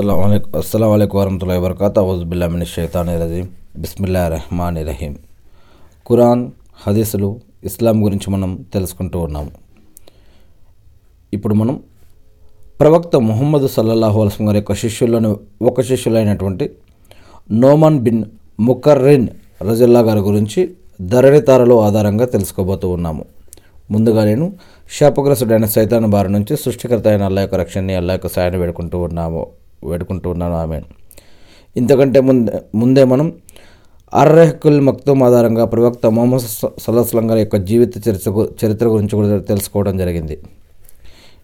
అస్సలం అస్సలం అయికు వరహతుల్లా వబర్కాత్ అవుజుబుల్లామిన్ షైతాని రజీం బిస్మిల్లా రెహమాన్ రహీం ఖురాన్ హదీసులు ఇస్లాం గురించి మనం తెలుసుకుంటూ ఉన్నాము. ఇప్పుడు మనం ప్రవక్త ముహమ్మద్ సల్లల్లాహు అలస్లం గారి యొక్క శిష్యుల్లోని ఒక శిష్యులైనటువంటి నోమన్ బిన్ ముకర్రిన్ రజల్లా గారి గురించి ధరణితారలో ఆధారంగా తెలుసుకోబోతూ ఉన్నాము. ముందుగా నేను శాపగ్రస్తుడైన సైతాన్ బారి నుంచి సృష్టికర్త అయిన అల్లా యొక్క రక్షణని అల్లా యొక్క సాయాన్ని వేడుకుంటూ ఉన్నాము. వేడుకుంటూ ఉన్నాను ఆమె. ఇంతకంటే ముందే ముందే మనం అర్రెహకుల్ మక్తుమ్ ఆధారంగా ప్రవక్త మొహమ్మద్ సల్లాహస్లం గారి యొక్క జీవిత చరిత్ర చరిత్ర గురించి కూడా తెలుసుకోవడం జరిగింది.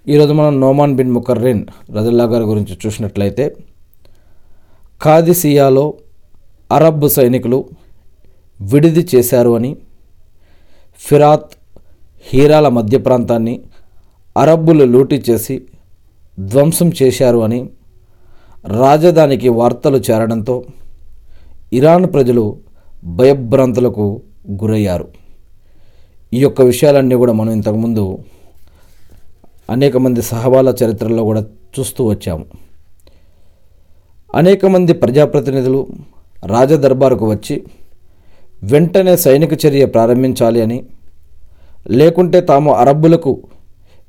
ఈరోజు మనం నోమాన్ బిన్ ముకర్రిన్ రజల్లా గారి గురించి చూసినట్లయితే కాదిసియాలో అరబ్ సైనికులు విడిది చేశారు అని ఫిరాత్ హీరాల మధ్య ప్రాంతాన్ని అరబ్బులు లూటీ చేసి ధ్వంసం చేశారు అని రాజధానికి వార్తలు చేరడంతో ఇరాన్ ప్రజలు భయభ్రాంతులకు గురయ్యారు. ఈ యొక్క విషయాలన్నీ కూడా మనం ఇంతకుముందు అనేక మంది సహవాల చరిత్రలో కూడా చూస్తూ వచ్చాము. అనేక మంది ప్రజాప్రతినిధులు రాజదర్బారుకు వచ్చి వెంటనే సైనిక చర్య ప్రారంభించాలి అని లేకుంటే తాము అరబ్బులకు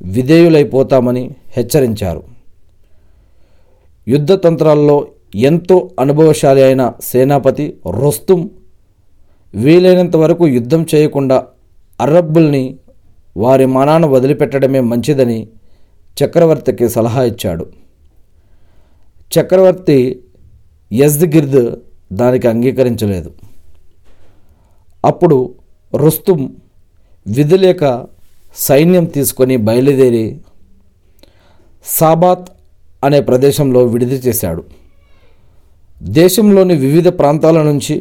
విధేయులైపోతామని హెచ్చరించారు. యుద్ధ తంత్రాల్లో ఎంతో అనుభవశాలి అయిన సేనాపతి రొస్తుం వీలైనంత వరకు యుద్ధం చేయకుండా అరబ్బుల్ని వారి మానాన వదిలిపెట్టడమే మంచిదని చక్రవర్తికి సలహా ఇచ్చాడు. చక్రవర్తి యజ్గిర్ద్ దానికి అంగీకరించలేదు. అప్పుడు రుస్తుం విధులేక సైన్యం తీసుకొని బయలుదేరి సాబాత్ అనే ప్రదేశంలో విడుదల చేశాడు. దేశంలోని వివిధ ప్రాంతాల నుంచి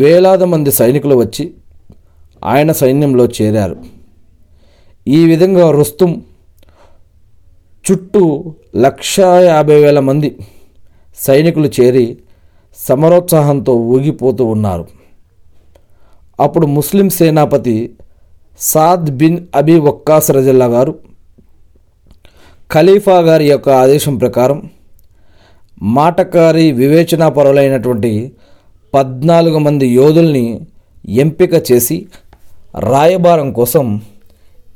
వేలాది మంది సైనికులు వచ్చి ఆయన సైన్యంలో చేరారు. ఈ విధంగా రుస్తుం చుట్టూ లక్షా యాభై వేల మంది సైనికులు చేరి సమరోత్సాహంతో ఊగిపోతూ ఉన్నారు. అప్పుడు ముస్లిం సేనాపతి సాద్ బిన్ అబీ వక్కాస్ రజల్లా గారు ఖలీఫా గారి యొక్క ఆదేశం ప్రకారం మాటకారి వివేచనాపరులైనటువంటి పద్నాలుగు మంది యోధుల్ని ఎంపిక చేసి రాయబారం కోసం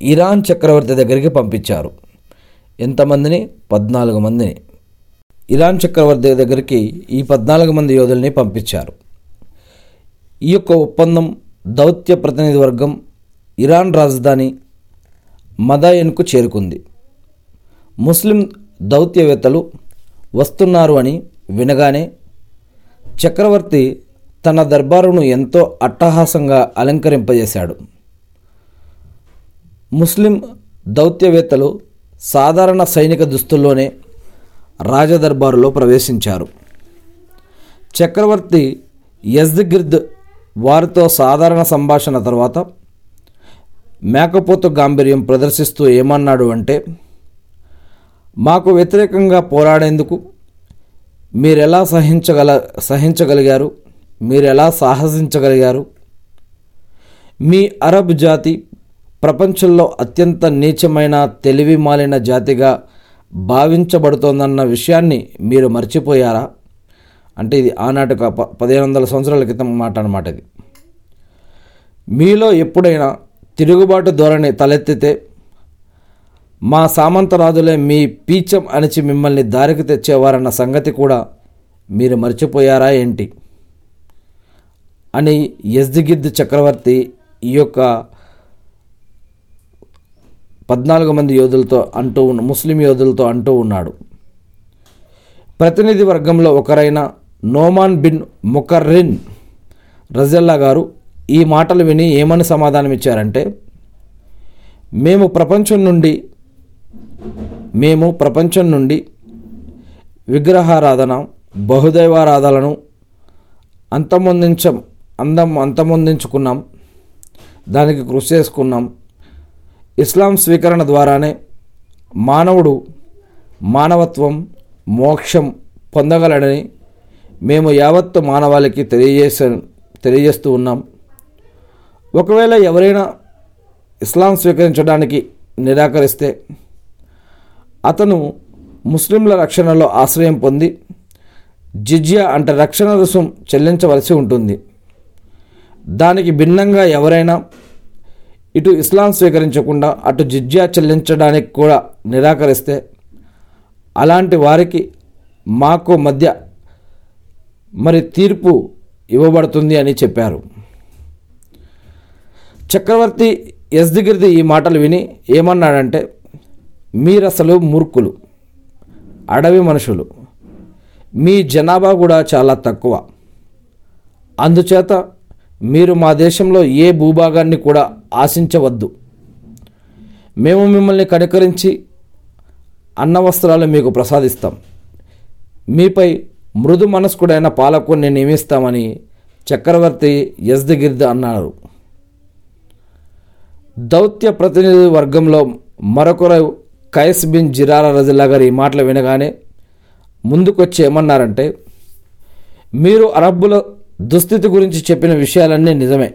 ఇరాన్ చక్రవర్తి దగ్గరికి పంపించారు. ఎంతమందిని? పద్నాలుగు మందిని. ఇరాన్ చక్రవర్తి దగ్గరికి ఈ పద్నాలుగు మంది యోధుల్ని పంపించారు. ఈ యొక్క ఒప్పందం దౌత్య ప్రతినిధి వర్గం ఇరాన్ రాజధాని మదాయన్కు చేరుకుంది. ముస్లిం దౌత్యవేత్తలు వస్తున్నారు అని వినగానే చక్రవర్తి తన దర్బారును ఎంతో అట్టహాసంగా అలంకరింపజేశాడు. ముస్లిం దౌత్యవేత్తలు సాధారణ సైనిక దుస్తుల్లోనే రాజదర్బారులో ప్రవేశించారు. చక్రవర్తి యజ్గిర్ద్ వారితో సాధారణ సంభాషణ తర్వాత మేకపోతు గాంభీర్యం ప్రదర్శిస్తూ ఏమన్నాడు అంటే మాకు వ్యతిరేకంగా పోరాడేందుకు మీరెలా సహించగల సహించగలిగారు? మీరెలా సాహసించగలిగారు? మీ అరబ్ జాతి ప్రపంచంలో అత్యంత నీచమైన తెలివి మాలిన జాతిగా భావించబడుతోందన్న విషయాన్ని మీరు మర్చిపోయారా? అంటే ఇది ఆనాటి పదిహేను వందల సంవత్సరాల క్రితం మాట అనమాట ఇది. మీలో ఎప్పుడైనా తిరుగుబాటు ధోరణి తలెత్తితే మా సామంతరాజులే మీ పీచం అణిచి మిమ్మల్ని దారికి తెచ్చేవారన్న సంగతి కూడా మీరు మర్చిపోయారా ఏంటి? అని యజ్దిగిద్ చక్రవర్తి ఈ యొక్క పద్నాలుగు మంది యోధులతో అంటూ ఉన్న ముస్లిం యోధులతో అంటూ ఉన్నాడు. ప్రతినిధి వర్గంలో ఒకరైన నోమాన్ బిన్ ముకర్రిన్ రజల్లా గారు ఈ మాటలు విని ఏమని సమాధానం ఇచ్చారంటే మేము ప్రపంచం నుండి మేము ప్రపంచం నుండి విగ్రహారాధన బహుదైవారాధనలను అంతమొందించం అందం అంతమొందించుకున్నాం. దానికి కృషి చేసుకున్నాం. ఇస్లాం స్వీకరణ ద్వారానే మానవుడు మానవత్వం మోక్షం పొందగలడని మేము యావత్తు మానవాళికి తెలియజేసే తెలియజేస్తూ ఉన్నాం. ఒకవేళ ఎవరైనా ఇస్లాం స్వీకరించడానికి నిరాకరిస్తే అతను ముస్లింల రక్షణలో ఆశ్రయం పొంది జిజియా అంటే రక్షణ రుసుం చెల్లించవలసి ఉంటుంది. దానికి భిన్నంగా ఎవరైనా ఇటు ఇస్లాం స్వీకరించకుండా అటు జిజ్యా చెల్లించడానికి కూడా నిరాకరిస్తే అలాంటి వారికి మాకు మధ్య మరి తీర్పు ఇవ్వబడుతుంది అని చెప్పారు. చక్రవర్తి యజ్దిగిరిది ఈ మాటలు విని ఏమన్నాడంటే మీరసలు మూర్ఖులు అడవి మనుషులు. మీ జనాభా కూడా చాలా తక్కువ. అందుచేత మీరు మా దేశంలో ఏ భూభాగాన్ని కూడా ఆశించవద్దు. మేము మిమ్మల్ని కనికరించి అన్న వస్త్రాలు మీకు ప్రసాదిస్తాం. మీపై మృదు మనస్కుడైన పాలకుడిని నియమిస్తామని చక్రవర్తి యజ్దగిర్ద అన్నారు. దౌత్య ప్రతినిధి వర్గంలో మరొకరు కైస్ బిన్ జిరాల రజిల్లా గారి ఈ మాటలు వినగానే ముందుకొచ్చి ఏమన్నారంటే మీరు అరబ్బుల దుస్థితి గురించి చెప్పిన విషయాలన్నీ నిజమే.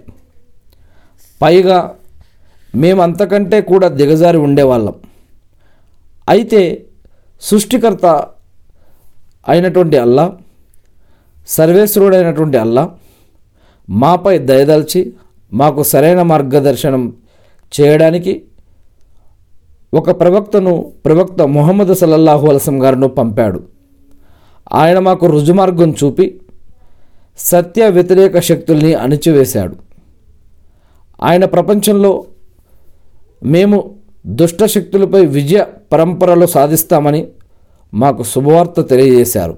పైగా మేము అంతకంటే కూడా దిగజారి ఉండేవాళ్ళం. అయితే సృష్టికర్త అయినటువంటి అల్లా సర్వేశ్వరుడైనటువంటి అల్లా మాపై దయదల్చి మాకు సరైన మార్గదర్శనం చేయడానికి ఒక ప్రవక్తను ప్రవక్త ముహమ్మద్ సల్లల్లాహు అలసం గారిను పంపాడు. ఆయన మాకు రుజుమార్గం చూపి సత్య వ్యతిరేక శక్తుల్ని అణిచివేశాడు. ఆయన ప్రపంచంలో మేము దుష్ట శక్తులపై విజయ పరంపరలు సాధిస్తామని మాకు శుభవార్త తెలియజేశారు.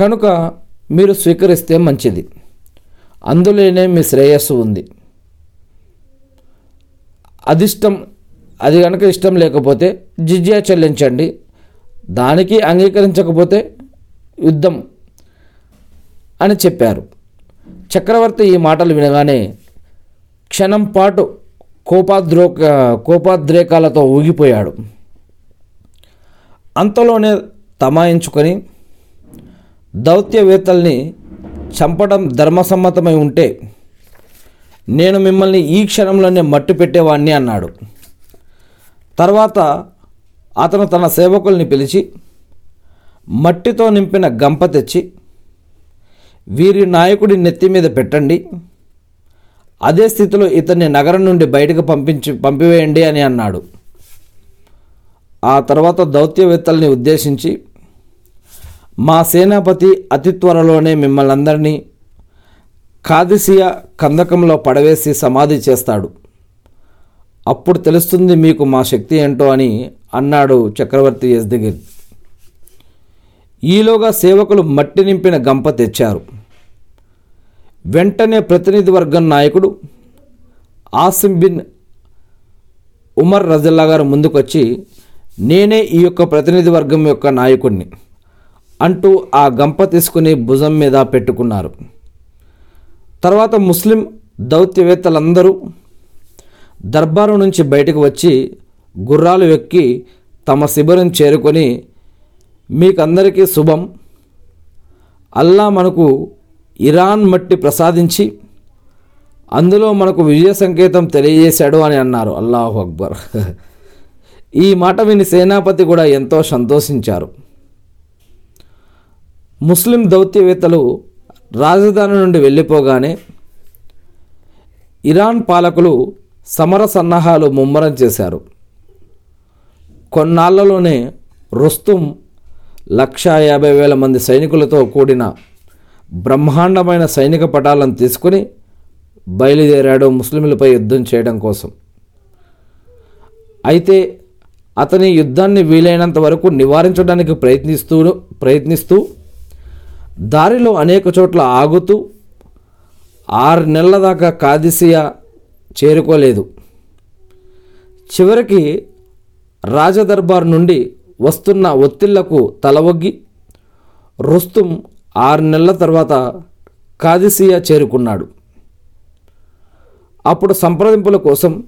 కనుక మీరు స్వీకరిస్తే మంచిది. అందులోనే మీ శ్రేయస్సు ఉంది. అదిష్టం అది కనుక ఇష్టం లేకపోతే జిజియా చెల్లించండి. దానికి అంగీకరించకపోతే యుద్ధం అని చెప్పారు. చక్రవర్తి ఈ మాటలు వినగానే క్షణం పాటు కోపాద్రో కోపాద్రేకాలతో ఊగిపోయాడు. అంతలోనే తమాయించుకొని దౌత్యవేత్తల్ని చంపడం ధర్మసమ్మతమై ఉంటే నేను మిమ్మల్ని ఈ క్షణంలోనే మట్టు పెట్టేవాణ్ణి అన్నాడు. తర్వాత అతను తన సేవకుల్ని పిలిచి మట్టితో నింపిన గంప తెచ్చి వీరి నాయకుడి నెత్తి మీద పెట్టండి అదే స్థితిలో ఇతన్ని నగరం నుండి బయటకు పంపించి పంపివేయండి అని అన్నాడు. ఆ తర్వాత దౌత్యవేత్తల్ని ఉద్దేశించి మా సేనాపతి అతి త్వరలోనే మిమ్మల్ని అందరినీ కాదిసియా కందకంలో పడవేసి సమాధి చేస్తాడు. అప్పుడు తెలుస్తుంది మీకు మా శక్తి ఏంటో అని అన్నాడు చక్రవర్తి యజ్దగిరి ఈలోగా సేవకులు మట్టి నింపిన గంప తెచ్చారు. వెంటనే ప్రతినిధి వర్గం నాయకుడు ఆసిం బిన్ ఉమర్ రజల్లా గారు ముందుకొచ్చి నేనే ఈ యొక్క ప్రతినిధి వర్గం యొక్క నాయకుడిని అంటూ ఆ గంప తీసుకుని భుజం మీద పెట్టుకున్నారు. తర్వాత ముస్లిం దౌత్యవేత్తలందరూ దర్బారు నుంచి బయటకు వచ్చి గుర్రాలు ఎక్కి తమ శిబిరం చేరుకొని మీకందరికీ శుభం. అల్లా మనకు ఇరాన్ మట్టి ప్రసాదించి అందులో మనకు విజయ సంకేతం తెలియజేశాడు అని అన్నారు. అల్లాహు అక్బర్. ఈ మాట విని సేనాపతి కూడా ఎంతో సంతోషించారు. ముస్లిం దౌత్యవేత్తలు రాజధాని నుండి వెళ్ళిపోగానే ఇరాన్ పాలకులు సమర సన్నాహాలు ముమ్మరం చేశారు. కొన్నాళ్ళలోనే రుస్తుం లక్షా యాభై వేల మంది సైనికులతో కూడిన బ్రహ్మాండమైన సైనిక పటాలను తీసుకుని బయలుదేరాడు ముస్లింలపై యుద్ధం చేయడం కోసం. అయితే అతని యుద్ధాన్ని వీలైనంత వరకు నివారించడానికి ప్రయత్నిస్తూ ప్రయత్నిస్తూ దారిలో అనేక చోట్ల ఆగుతూ ఆరు నెలల దాకా కాదిసియా చేరుకోలేదు. చివరికి రాజదర్బార్ నుండి వస్తున్న ఒత్తిళ్ళకు తలవొగ్గి రుస్తుం ఆరు నెలల తర్వాత కాదిసియా చేరుకున్నాడు. అప్పుడు సంప్రదింపుల కోసం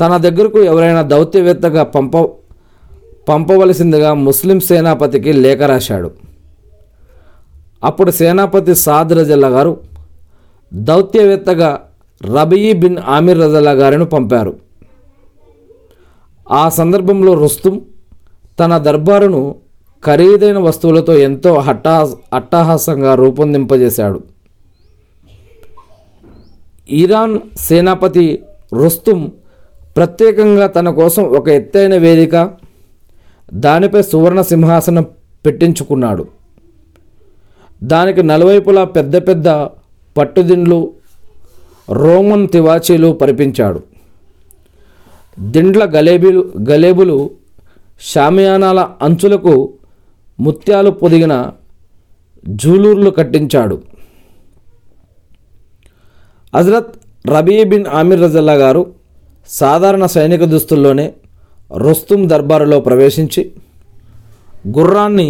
తన దగ్గరకు ఎవరైనా దౌత్యవేత్తగా పంప పంపవలసిందిగా ముస్లిం సేనాపతికి లేఖ రాశాడు. అప్పుడు సేనాపతి సాద్ రజల్లా గారు దౌత్యవేత్తగా రబీ బిన్ ఆమిర్ రజల్లా గారిని పంపారు. ఆ సందర్భంలో రుస్తుం తన దర్బారును ఖరీదైన వస్తువులతో ఎంతో హట్టా అట్టహాసంగా రూపొందింపజేశాడు. ఇరాన్ సేనాపతి రుస్తుం ప్రత్యేకంగా తన కోసం ఒక ఎత్తైన వేదిక దానిపై సువర్ణ సింహాసనం పెట్టించుకున్నాడు. దానికి నలువైపులా పెద్ద పెద్ద పట్టుదిండ్లు రోమన్ తివాచీలు పరిపించాడు. దిండ్ల గలేబీలు గలేబులు షామియానాల అంచులకు ముత్యాలు పొదిగిన జూలూర్లు కట్టించాడు. హజరత్ రబీ బిన్ ఆమిర్ రజల్లా గారు సాధారణ సైనిక దుస్తుల్లోనే రుస్తుం దర్బారులో ప్రవేశించి గుర్రాన్ని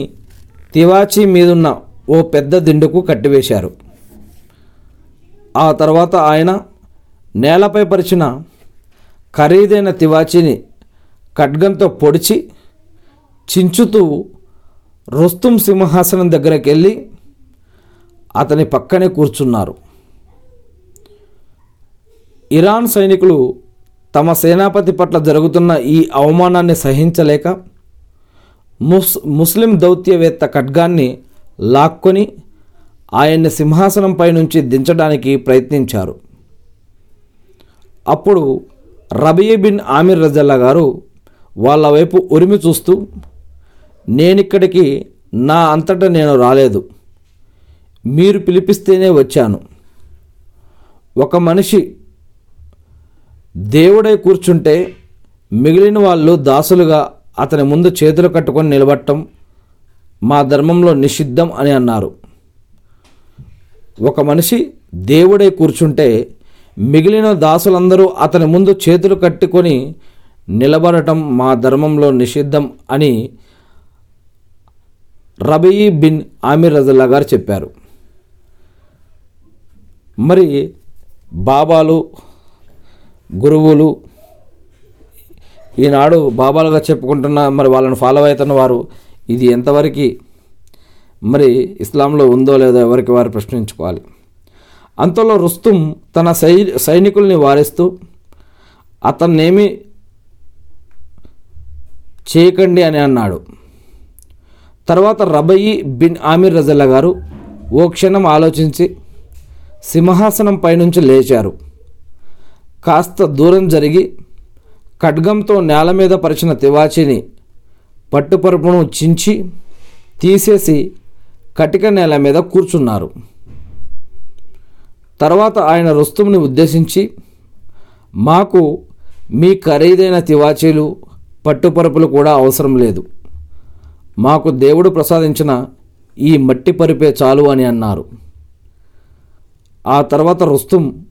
తివాచీ మీదున్న ఓ పెద్ద దిండుకు కట్టివేశారు. ఆ తర్వాత ఆయన నేలపై పరిచిన ఖరీదైన తివాచిని ఖడ్గంతో పొడిచి చించుతూ రుస్తుం సింహాసనం దగ్గరికి వెళ్ళి అతని పక్కనే కూర్చున్నారు. ఇరాన్ సైనికులు తమ సేనాపతి పట్ల జరుగుతున్న ఈ అవమానాన్ని సహించలేక ముస్ ముస్లిం దౌత్యవేత్త ఖడ్గాన్ని లాక్కొని ఆయన్ని సింహాసనంపై నుంచి దించడానికి ప్రయత్నించారు. అప్పుడు రబీ బిన్ ఆమిర్ రజల్లా గారు వాళ్ళ వైపు ఉరిమి చూస్తూ నేనిక్కడికి నా అంతటా నేను రాలేదు. మీరు పిలిపిస్తేనే వచ్చాను. ఒక మనిషి దేవుడై కూర్చుంటే మిగిలిన వాళ్ళు దాసులుగా అతని ముందు చేతులు కట్టుకొని నిలబట్టం మా ధర్మంలో నిషిద్ధం అని అన్నారు. ఒక మనిషి దేవుడై కూర్చుంటే మిగిలిన దాసులందరూ అతని ముందు చేతులు కట్టుకొని నిలబడటం మా ధర్మంలో నిషిద్ధం అని రబీ బిన్ ఆమిర్ రజల్లా గారు చెప్పారు. మరి బాబాలు గురువులు ఈనాడు బాబాలుగా చెప్పుకుంటున్న మరి వాళ్ళని ఫాలో అవుతున్న వారు ఇది ఎంతవరకు మరి ఇస్లాంలో ఉందో లేదో ఎవరికి వారు ప్రశ్నించుకోవాలి. అంతలో రుస్తుం తన సై సైనికుల్ని వారిస్తూ అతన్నేమి చేయకండి అని అన్నాడు. తర్వాత రబయి బిన్ ఆమిర్ రజల్లా గారు ఓ క్షణం ఆలోచించి సింహాసనం పైనుంచి లేచారు. కాస్త దూరం జరిగి ఖడ్గంతో నేల మీద పరిచిన తివాచీని పట్టుపరుపును చించి తీసేసి కటిక నేల మీద కూర్చున్నారు. తర్వాత ఆయన రుస్తుముని ఉద్దేశించి మాకు మీ ఖరీదైన తివాచీలు పట్టుపరుపులు కూడా అవసరం లేదు. మాకు దేవుడు ప్రసాదించిన ఈ మట్టి పరిపే చాలు అని అన్నారు. ఆ తర్వాత రుస్తుం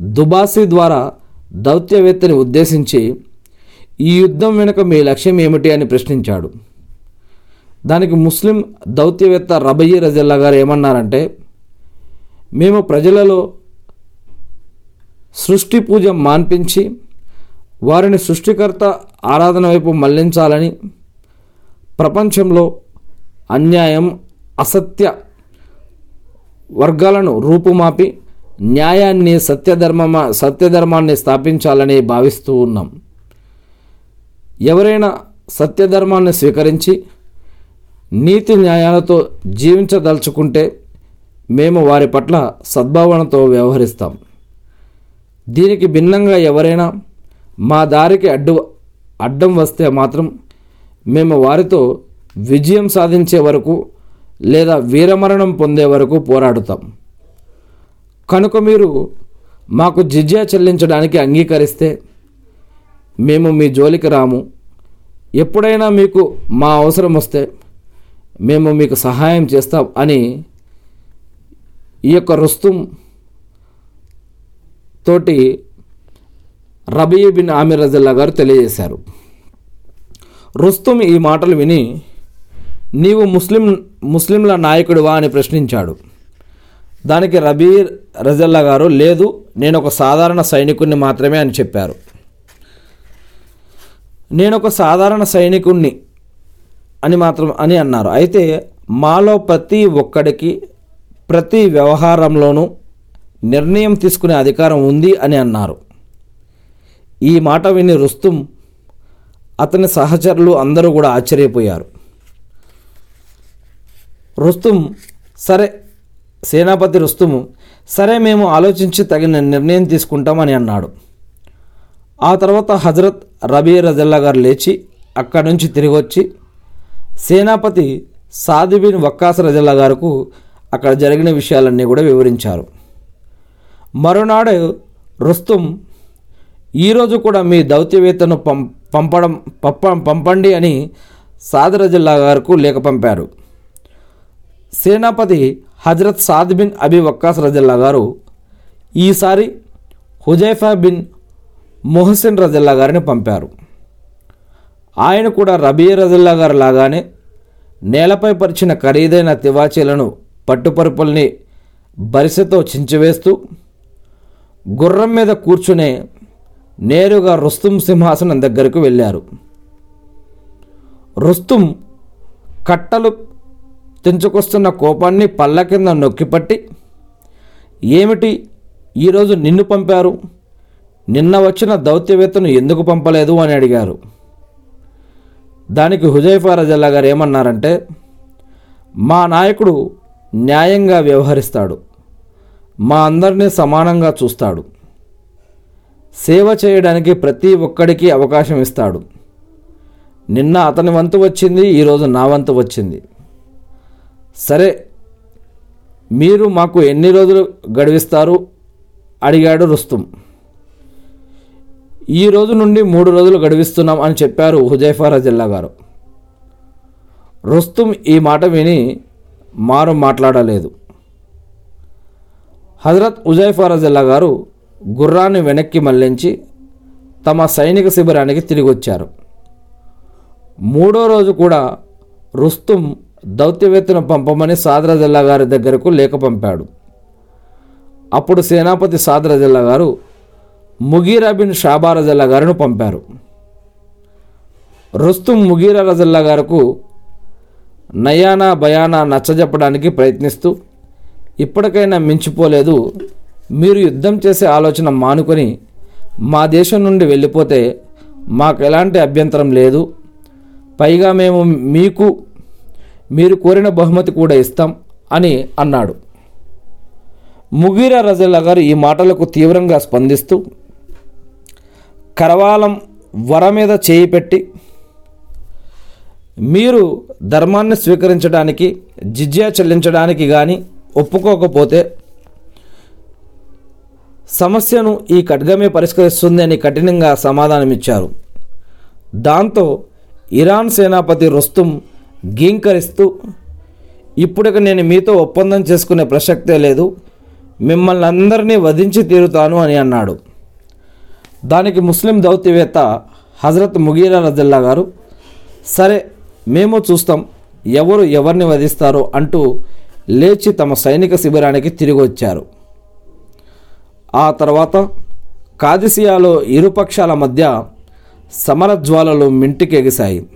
దుబాసి ద్వారా దౌత్యవేత్తని ఉద్దేశించి ఈ యుద్ధం వెనుక మీ లక్ష్యం ఏమిటి అని ప్రశ్నించాడు. దానికి ముస్లిం దౌత్యవేత్త రబయ్య రజల్లా గారు ఏమన్నారంటే మేము ప్రజలలో సృష్టి పూజ మాన్పించి వారిని సృష్టికర్త ఆరాధన వైపు మళ్ళించాలని ప్రపంచంలో అన్యాయం అసత్య వర్గాలను రూపుమాపి న్యాయాన్ని సత్యధర్మ సత్యధర్మాన్ని స్థాపించాలని భావిస్తూ ఉన్నాం. ఎవరైనా సత్యధర్మాన్ని స్వీకరించి నీతి న్యాయాలతో జీవించదలుచుకుంటే మేము వారి పట్ల సద్భావనతో వ్యవహరిస్తాం. దీనికి భిన్నంగా ఎవరైనా మా దారికి అడ్డు అడ్డం వస్తే మాత్రం మేము వారితో విజయం సాధించే వరకు లేదా వీరమరణం పొందే వరకు పోరాడుతాం. కనుక మీరు మాకు జిజ్యా చెల్లించడానికి అంగీకరిస్తే మేము మీ జోలికి రాము. ఎప్పుడైనా మీకు మా అవసరం వస్తే మేము మీకు సహాయం చేస్తాం అని ఈ యొక్క రుస్తుం తోటి రబీ బిన్ ఆమిర్ రజల్లా గారు తెలియజేశారు. రుస్తుం ఈ మాటలు విని నీవు ముస్లిం ముస్లింల నాయకుడివా అని ప్రశ్నించాడు. దానికి రబీ రజల్లా గారు లేదు నేను ఒక సాధారణ సైనికుడిని మాత్రమే అని చెప్పారు. నేను ఒక సాధారణ సైనికుణ్ణి అని మాత్రం అని అన్నారు. అయితే మాలో ప్రతి ఒక్కడికి ప్రతి వ్యవహారంలోనూ నిర్ణయం తీసుకునే అధికారం ఉంది అని అన్నారు. ఈ మాట విని రుస్తుం అతని సహచరులు అందరూ కూడా ఆశ్చర్యపోయారు. రుస్తుం సరే సేనాపతి రుస్తుము సరే మేము ఆలోచించి తగిన నిర్ణయం తీసుకుంటామని అన్నాడు. ఆ తర్వాత హజరత్ రబీ రజల్లా గారు లేచి అక్కడి నుంచి తిరిగి వచ్చి సేనాపతి సాదిబిన్ వక్కాస్ రజల్లా గారుకు అక్కడ జరిగిన విషయాలన్నీ కూడా వివరించారు. మరునాడు రుస్తుం ఈరోజు కూడా మీ దౌత్యవేత్తను పం పంపడం పంప పంపండి అని సాద్ జిల్లా గారికి లేఖ పంపారు. సేనాపతి Hazrat Saad bin Abi Waqqas రజల్లా గారు ఈసారి హుజైఫా బిన్ మొహసిన్ రజల్లా గారిని పంపారు. ఆయన కూడా రబీ రజల్లా గారు లాగానే నేలపై పరిచిన ఖరీదైన తివాచీలను పట్టుపరుపుల్ని బరిసెతో చించివేస్తూ గుర్రం మీద కూర్చునే నేరుగా రుస్తుం సింహాసనం దగ్గరకు వెళ్ళారు. రుస్తుం కట్టలు తెంచుకొస్తున్న కోపాన్ని పళ్ళ కింద నొక్కిపట్టి ఏమిటి? ఈరోజు నిన్ను పంపారు? నిన్న వచ్చిన దౌత్యవేత్తను ఎందుకు పంపలేదు అని అడిగారు. దానికి హుజైఫా రజల్లా గారు ఏమన్నారంటే మా నాయకుడు న్యాయంగా వ్యవహరిస్తాడు మా అందరినీ సమానంగా చూస్తాడు సేవ చేయడానికి ప్రతి ఒక్కడికి అవకాశం ఇస్తాడు. నిన్న అతని వంతు వచ్చింది ఈరోజు నా వంతు వచ్చింది. సరే మీరు మాకు ఎన్ని రోజులు గడివిస్తారు? అడిగాడు రుస్తుం. ఈ రోజు నుండి మూడు రోజులు గడివిస్తున్నాం అని చెప్పారు హుజైఫారా జిల్లా గారు. రుస్తుం ఈ మాట విని మారు మాట్లాడలేదు. హజరత్ ఉజైఫా జిల్లా గారు గుర్రాన్ని వెనక్కి మళ్ళించి తమ సైనిక శిబిరానికి తిరిగి వచ్చారు మూడో రోజు కూడా రుస్తుం దౌత్యవేత్తను పంపమని సాదరజల్లా గారి దగ్గరకు లేఖ పంపాడు. అప్పుడు సేనాపతి సాదరజల్లా గారు ముగీరా బిన్ షాబా రజల్లా గారిని పంపారు. రుస్తుం ముగీరా రజల్లా గారుకు నయానా భయానా నచ్చజెప్పడానికి ప్రయత్నిస్తూ ఇప్పటికైనా మించిపోలేదు మీరు యుద్ధం చేసే ఆలోచన మానుకొని మా దేశం నుండి వెళ్ళిపోతే మాకు ఎలాంటి అభ్యంతరం లేదు. పైగా మేము మీకు మీరు కోరిన బహుమతి కూడా ఇస్తాం అని అన్నాడు. ముగీరా రజల్లా గారు ఈ మాటలకు తీవ్రంగా స్పందిస్తూ కరవాలం వర మీద చేయి పెట్టి మీరు ధర్మాన్ని స్వీకరించడానికి జిజ్యా చెల్లించడానికి కానీ ఒప్పుకోకపోతే సమస్యను ఈ ఖడ్గమే పరిష్కరిస్తుంది అని కఠినంగా సమాధానమిచ్చారు. దాంతో ఇరాన్ సేనాపతి రుస్తుం గీంకరిస్తూ ఇప్పుడిక నేను మీతో ఒప్పందం చేసుకునే ప్రసక్తే లేదు మిమ్మల్ని అందరినీ వధించి తీరుతాను అని అన్నాడు. దానికి ముస్లిం దౌత్యవేత్త హజరత్ ముగీరా రజల్లా గారు సరే మేము చూస్తాం ఎవరు ఎవరిని వధిస్తారో అంటూ లేచి తమ సైనిక శిబిరానికి తిరిగి వచ్చారు ఆ తర్వాత కాదిసియాలో ఇరుపక్షాల మధ్య సమరజ్వాలలు మింటికెగిశాయి.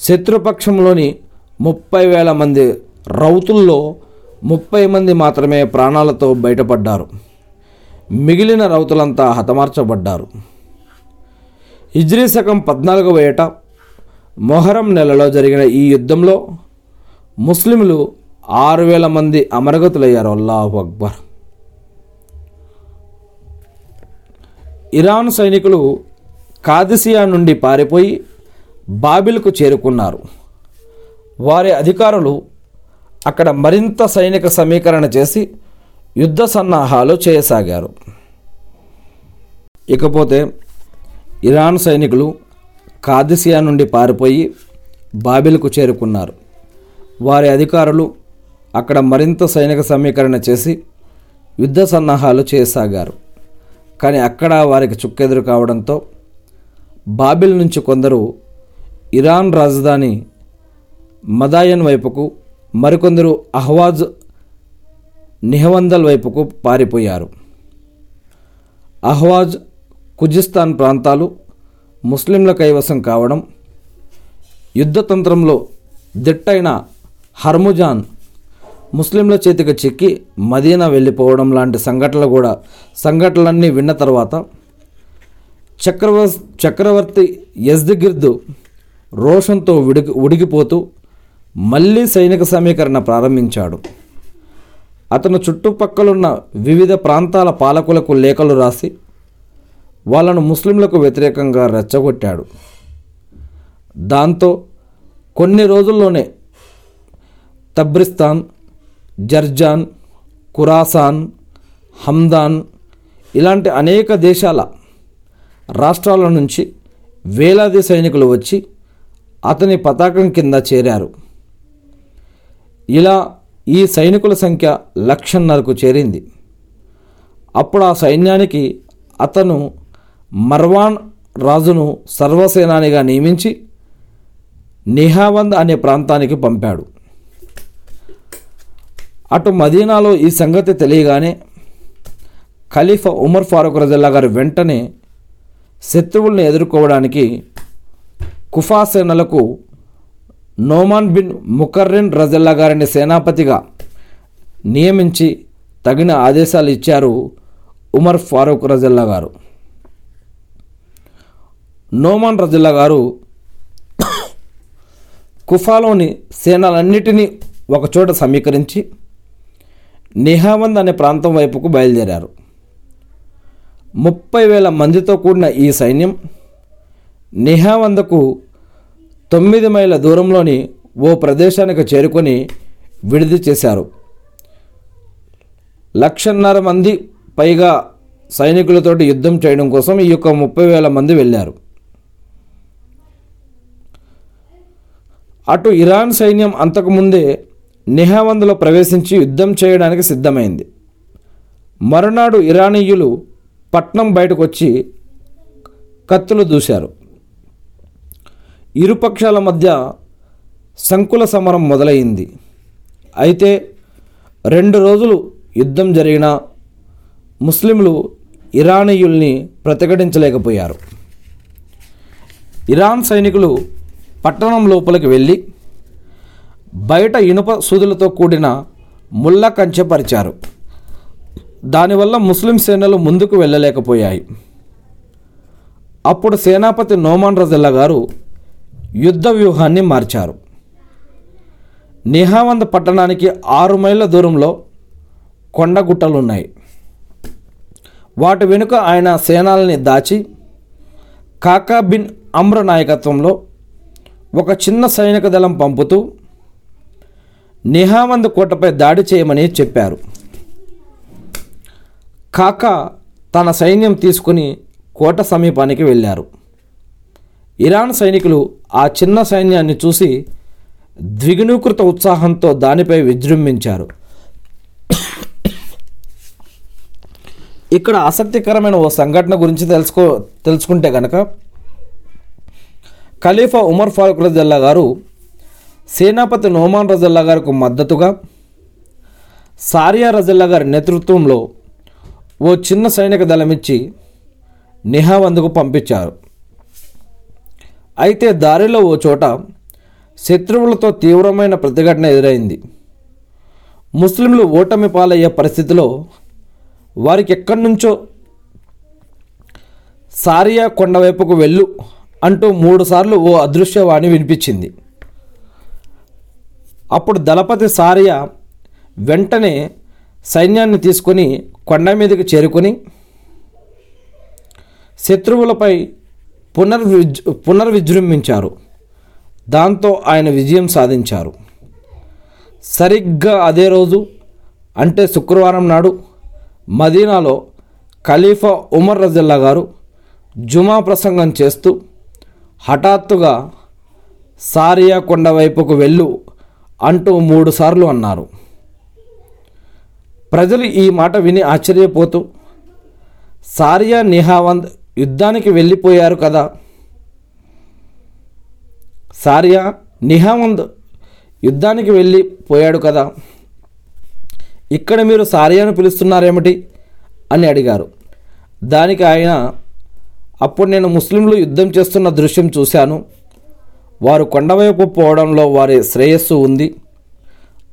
శత్రుపక్షంలోని ముప్పై వేల మంది రౌతుల్లో ముప్పై మంది మాత్రమే ప్రాణాలతో బయటపడ్డారు. మిగిలిన రౌతులంతా హతమార్చబడ్డారు. ఇజ్రీ శకం పద్నాలుగవ ఏట మొహరం నెలలో జరిగిన ఈ యుద్ధంలో ముస్లింలు ఆరు వేల మంది అమరగతులయ్యారు. అల్లాహు అక్బర్. ఇరాన్ సైనికులు కాదిసియా నుండి పారిపోయి బాబిల్కు చేరుకున్నారు. వారి అధికారులు అక్కడ మరింత సైనిక సమీకరణ చేసి యుద్ధ సన్నాహాలు చేయసాగారు. ఇకపోతే ఇరాన్ సైనికులు కాదిసియా నుండి పారిపోయి బాబిల్కు చేరుకున్నారు. వారి అధికారులు అక్కడ మరింత సైనిక సమీకరణ చేసి యుద్ధ సన్నాహాలు చేయసాగారు. కానీ అక్కడ వారికి చుక్కెదురు కావడంతో బాబిల్ నుంచి కొందరు ఇరాన్ రాజధాని మదాయన్ వైపుకు మరికొందరు అహ్వాజ్ నిహవందల్ వైపుకు పారిపోయారు. అహ్వాజ్ కుజిస్తాన్ ప్రాంతాలు ముస్లింల కైవసం కావడం యుద్ధతంత్రంలో దిట్టైన హర్ముజాన్ ముస్లింల చేతికి చిక్కి మదీనా వెళ్ళిపోవడం లాంటి సంఘటనలు కూడా సంఘటనలన్నీ విన్న తర్వాత చక్రవ చక్రవర్తి యజ్దగిర్దు రోషంతో ఉడికి ఉడికిపోతూ మళ్ళీ సైనిక సమీకరణ ప్రారంభించాడు. అతను చుట్టుపక్కలున్న వివిధ ప్రాంతాల పాలకులకు లేఖలు రాసి వాళ్ళను ముస్లింలకు వ్యతిరేకంగా రెచ్చగొట్టాడు. దాంతో కొన్ని రోజుల్లోనే తబ్రిస్తాన్ జర్జాన్ ఖురాసాన్ హమ్దాన్ ఇలాంటి అనేక దేశాల రాష్ట్రాల నుంచి వేలాది సైనికులు వచ్చి అతని పతాకం కింద చేరారు. ఇలా ఈ సైనికుల సంఖ్య లక్షన్నరకు చేరింది. అప్పుడు ఆ సైన్యానికి అతను మర్వాన్ రాజును సర్వసేనానిగా నియమించి నిహావంద్ అనే ప్రాంతానికి పంపాడు. అటు మదీనాలో ఈ సంగతి తెలియగానే ఖలీఫా ఉమర్ ఫారూక్ రజల్లా గారు వెంటనే శత్రువుల్ని ఎదుర్కోవడానికి కుఫా సేనలకు నోమాన్ బిన్ ముకర్రిన్ రజల్లా గారిని సేనాపతిగా నియమించి తగిన ఆదేశాలు ఇచ్చారు ఉమర్ ఫారూక్ రజల్లా గారు. నోమాన్ రజల్లా గారు కుఫాలోని సేనలన్నిటినీ ఒకచోట సమీకరించి నిహావంద్ అనే ప్రాంతం వైపుకు బయలుదేరారు. ముప్పై వేల మందితో కూడిన ఈ సైన్యం నిహావందకు తొమ్మిది మైళ్ళ దూరంలోని ఓ ప్రదేశానికి చేరుకొని విడిది చేశారు. లక్షన్నర మంది పైగా సైనికులతోటి యుద్ధం చేయడం కోసం ఈ యొక్క ముప్పై వేల మంది వెళ్ళారు. అటు ఇరాన్ సైన్యం అంతకుముందే నిహావందులో ప్రవేశించి యుద్ధం చేయడానికి సిద్ధమైంది. మరునాడు ఇరానీయులు పట్నం బయటకు వచ్చి కత్తులు దూశారు. ఇరుపక్షాల మధ్య సంకుల సమరం మొదలైంది. అయితే రెండు రోజులు యుద్ధం జరిగినా ముస్లింలు ఇరానీయుల్ని ప్రతిఘటించలేకపోయారు. ఇరాన్ సైనికులు పట్టణం లోపలికి వెళ్ళి బయట ఇనుప సూదులతో కూడిన ముళ్ళ కంచె పరిచారు దానివల్ల ముస్లిం సేనలు ముందుకు వెళ్ళలేకపోయాయి. అప్పుడు సేనాపతి నోమాన్ రజల్లా గారు యుద్ధ వ్యూహాన్ని మార్చారు. నిహావంద్ పట్టణానికి ఆరు మైళ్ళ దూరంలో కొండగుట్టలున్నాయి వాటి వెనుక ఆయన సేనాలని దాచి కాకా బిన్ అమ్ర నాయకత్వంలో ఒక చిన్న సైనిక దళం పంపుతూ నిహావంద్ కోటపై దాడి చేయమని చెప్పారు. కాకా తన సైన్యం తీసుకుని కోట సమీపానికి వెళ్ళారు. ఇరాన్ సైనికులు ఆ చిన్న సైన్యాన్ని చూసి ద్విగుణీకృత ఉత్సాహంతో దానిపై విజృంభించారు. ఇక్కడ ఆసక్తికరమైన ఓ సంఘటన గురించి తెలుసుకో తెలుసుకుంటే కనుక ఖలీఫా ఉమర్ ఫారూక్ రజల్లా గారు సేనాపతి నోమాన్ రజల్లా గారికి మద్దతుగా సారియా రజల్లా గారి నేతృత్వంలో ఓ చిన్న సైనిక దళమిచ్చి నిహావందుకు పంపించారు. అయితే దారిలో ఓ చోట శత్రువులతో తీవ్రమైన ప్రతిఘటన ఎదురైంది. ముస్లింలు ఓటమి పాలయ్యే పరిస్థితిలో వారికి ఎక్కడి నుంచో సారియా కొండ వైపుకు వెళ్ళు అంటూ మూడుసార్లు ఓ అదృశ్యవాణి వినిపించింది. అప్పుడు దళపతి సారియా వెంటనే సైన్యాన్ని తీసుకొని కొండ మీదకి చేరుకొని శత్రువులపై పునర్విజ్ పునర్విజృంభించారు. దాంతో ఆయన విజయం సాధించారు. సరిగ్గా అదే రోజు అంటే శుక్రవారం నాడు మదీనాలో ఖలీఫా ఉమర్ రజల్లా గారు జుమా ప్రసంగం చేస్తూ హఠాత్తుగా సారియా కొండ వైపుకు వెళ్ళు అంటూ మూడుసార్లు అన్నారు. ప్రజలు ఈ మాట విని ఆశ్చర్యపోతూ సారియా నిహావంద్ యుద్ధానికి వెళ్ళిపోయారు కదా. సారియా నిహావంద్ యుద్ధానికి వెళ్ళిపోయాడు కదా. ఇక్కడ మీరు సారియాను పిలుస్తున్నారేమిటి? అని అడిగారు. దానికి ఆయన అప్పుడు నేను ముస్లింలు యుద్ధం చేస్తున్న దృశ్యం చూశాను. వారు కొండవైపు పోవడంలో వారి శ్రేయస్సు ఉంది.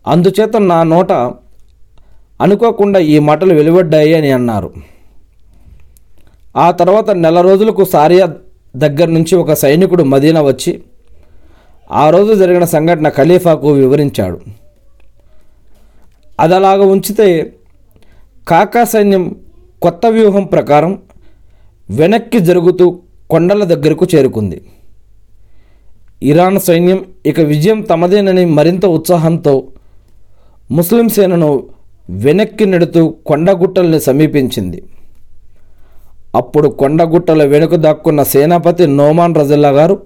అందుచేత నా నోట అనుకోకుండా ఈ మాటలు వెలువడ్డాయి అని అన్నారు. ఆ తర్వాత నెల రోజులకు సారియా దగ్గర నుంచి ఒక సైనికుడు మదీనా వచ్చి ఆ రోజు జరిగిన సంఘటన ఖలీఫాకు వివరించాడు. అది అలాగ ఉంచితే కాకా సైన్యం కొత్త వ్యూహం ప్రకారం వెనక్కి జరుగుతూ కొండల దగ్గరకు చేరుకుంది. ఇరాన్ సైన్యం ఇక విజయం తమదేనని మరింత ఉత్సాహంతో ముస్లిం సేనను వెనక్కి నెడుతూ కొండగుట్టల్ని సమీపించింది. అప్పుడు కొండగుట్టల వెనుక దాక్కున్న సేనాపతి నోమాన్ రజిల్లా గారు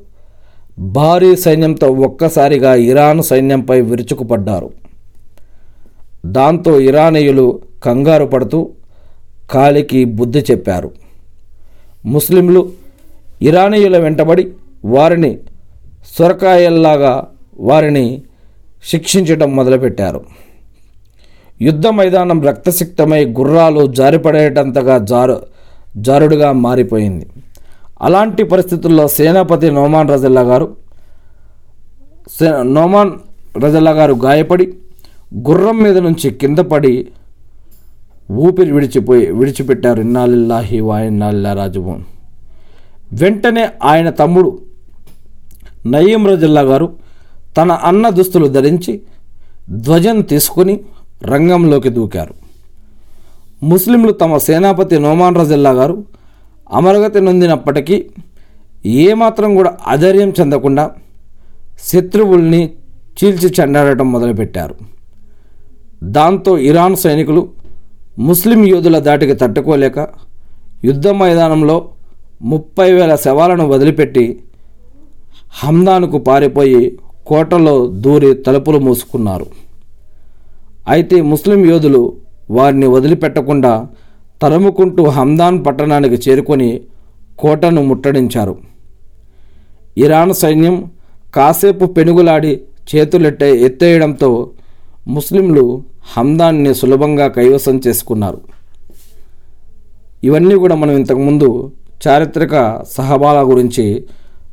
భారీ సైన్యంతో ఒక్కసారిగా ఇరాన్ సైన్యంపై విరుచుకుపడ్డారు. దాంతో ఇరానీయులు కంగారు పడుతూ కాలికి బుద్ధి చెప్పారు. ముస్లింలు ఇరానీయుల వెంటబడి వారిని సొరకాయల్లాగా వారిని శిక్షించడం మొదలుపెట్టారు. యుద్ధ మైదానం రక్తసిక్తమై గుర్రాలు జారిపడేటంతగా జారు జారుడుగా మారిపోయింది. అలాంటి పరిస్థితుల్లో సేనాపతి నోమాన్ రజల్లా గారు సే నోమాన్ రజల్లా గారు గాయపడి గుర్రం మీద నుంచి కింద పడి ఊపిరి విడిచిపోయి విడిచిపెట్టారు. ఇన్నాళ్ళిల్లాహి వాయిన్నాల్లా రాజభవన్ వెంటనే ఆయన తమ్ముడు నయీం రజల్లా గారు తన అన్న దుస్తులు ధరించి ధ్వజం తీసుకుని రంగంలోకి దూకారు. ముస్లింలు తమ సేనాపతి నోమాన్ రజిల్లా గారు అమరగతి నొందినప్పటికీ ఏమాత్రం కూడా అధైర్యం చెందకుండా శత్రువుల్ని చీల్చి చెండాడటం మొదలుపెట్టారు. దాంతో ఇరాన్ సైనికులు ముస్లిం యోధుల దాటికి తట్టుకోలేక యుద్ధ మైదానంలో ముప్పై వేల శవాలను వదిలిపెట్టి హమ్దాన్కు పారిపోయి కోటలో దూరి తలుపులు మూసుకున్నారు. అయితే ముస్లిం యోధులు వారిని వదిలిపెట్టకుండా తరుముకుంటూ హమ్దాన్ పట్టణానికి చేరుకొని కోటను ముట్టడించారు. ఇరాన్ సైన్యం కాసేపు పెనుగులాడి చేతులెట్టే ఎత్తేయడంతో ముస్లింలు హమ్దాన్ని సులభంగా కైవసం చేసుకున్నారు. ఇవన్నీ కూడా మనం ఇంతకుముందు చారిత్రక సహబాల గురించి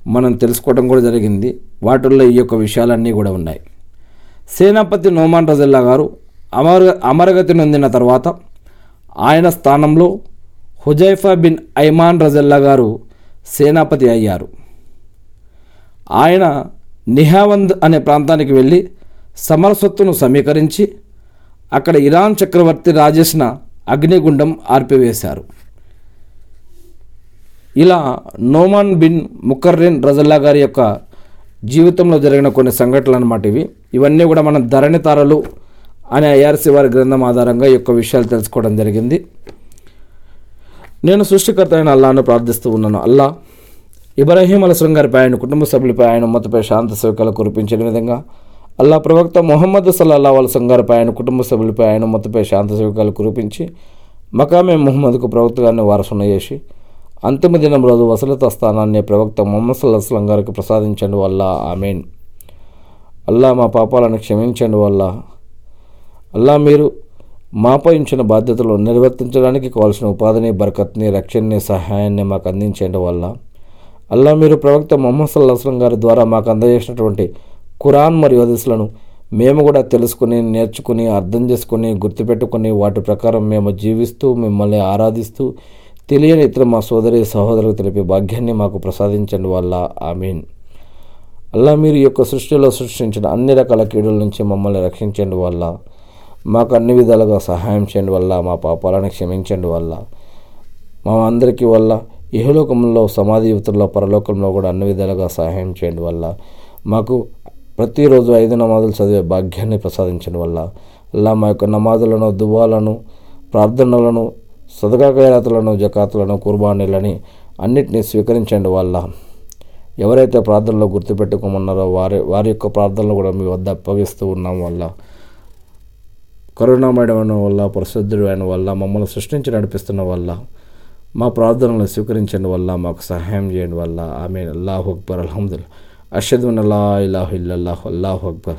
మనం తెలుసుకోవడం కూడా జరిగింది. వాటిల్లో ఈ యొక్క విషయాలన్నీ కూడా ఉన్నాయి. సేనాపతి నోమాన్ రజల్లా గారు అమర అమరగతి నొందిన తర్వాత ఆయన స్థానంలో హుజైఫా బిన్ ఐమాన్ రజల్లా గారు సేనాపతి అయ్యారు. ఆయన నిహావంద్ అనే ప్రాంతానికి వెళ్ళి సమరసత్తును సమీకరించి అక్కడ ఇరాన్ చక్రవర్తి రాజేష్న అగ్నిగుండం ఆర్పివేశారు. ఇలా నోమాన్ బిన్ ముకర్రిన్ రజల్లా గారి యొక్క జీవితంలో జరిగిన కొన్ని సంఘటనలు అన్నమాట ఇవి. ఇవన్నీ కూడా మనం ధరణి తారలు అనే ఐఆర్సి వారి గ్రంథం ఆధారంగా ఈ యొక్క విషయాలు తెలుసుకోవడం జరిగింది. నేను సృష్టికర్త అయిన అల్లాను ప్రార్థిస్తూ ఉన్నాను. అల్లా ఇబ్రాహీం అలస్లం గారిపై ఆయన కుటుంబ సభ్యులపై ఆయన ఉమ్మతపై శాంత సౌకర్యాలు కురిపించిన విధంగా అల్లా ప్రవక్త మొహమ్మద్ సల్లల్లా వలసం గారిపై ఆయన కుటుంబ సభ్యులపై ఆయన ఉమ్మతపై శాంత సౌకర్యాలు కురిపించి మకామే ముహమ్మద్కు ప్రవక్త గారిని వారసున చేసి అంతిమ దినం రోజు వసలత స్థానాన్ని ప్రవక్త మొహమ్మద్ సల్లాహం గారికి ప్రసాదించండి వల్ల. ఆమెన్. అల్లా మా పాపాలను క్షమించండి వల్ల. అల్లా మీరు మాపై ఉంచిన బాధ్యతలు నిర్వర్తించడానికి కావాల్సిన ఉపాధిని బరకత్ని రక్షణని సహాయాన్ని మాకు అందించండి వల్ల అల్లా మీరు ప్రవక్త మొహమ్మద్ సల్లాహం గారి ద్వారా మాకు అందజేసినటువంటి ఖురాన్ మరియు హదీసులను మేము కూడా తెలుసుకుని నేర్చుకుని అర్థం చేసుకుని గుర్తుపెట్టుకుని వాటి ప్రకారం మేము జీవిస్తూ మిమ్మల్ని ఆరాధిస్తూ తెలియని ఇతర మా సోదరి సహోదరులకు తెలిపే భాగ్యాన్ని మాకు ప్రసాదించండి వల్ల. ఆమీన్. అల్లా మీరు యొక్క సృష్టిలో సృష్టించిన అన్ని రకాల కీడుల నుంచి మమ్మల్ని రక్షించండి వల్ల మాకు అన్ని విధాలుగా సహాయం చేయండి వల్ల మా పాపాలను క్షమించండి వల్ల. మా అందరికీ వల్ల ఇహలోకంలో సమాధి యువతల్లో పరలోకంలో కూడా అన్ని విధాలుగా సహాయం చేయండి వల్ల. మాకు ప్రతిరోజు ఐదు నమాజులు చదివే భాగ్యాన్ని ప్రసాదించడం వల్ల. అలా మా యొక్క నమాజులను దువాలను ప్రార్థనలను సదకా ఖైరాతులను జకాతులను కుర్బానీలని అన్నిటినీ స్వీకరించండి వల్ల. ఎవరైతే ప్రార్థనలో గుర్తుపెట్టుకోమన్నారో వారి వారి యొక్క ప్రార్థనలు కూడా మీ వద్ద అప్పగిస్తూ ఉన్నాం వల్ల. కరుణామయమైన వల్ల పరిశుద్ధుడు అయిన వల్ల మమ్మల్ని సృష్టించి నడిపిస్తున్న వల్ల మా ప్రార్థనలను స్వీకరించడం వల్ల మాకు సహాయం చేయడం వల్ల ఆమె అల్లాహు అక్బర్ అల్హమ్దుల్లా అషద్ అల్లా ఇలాహు ఇల్లల్లాహు. అల్లాహు అక్బర్.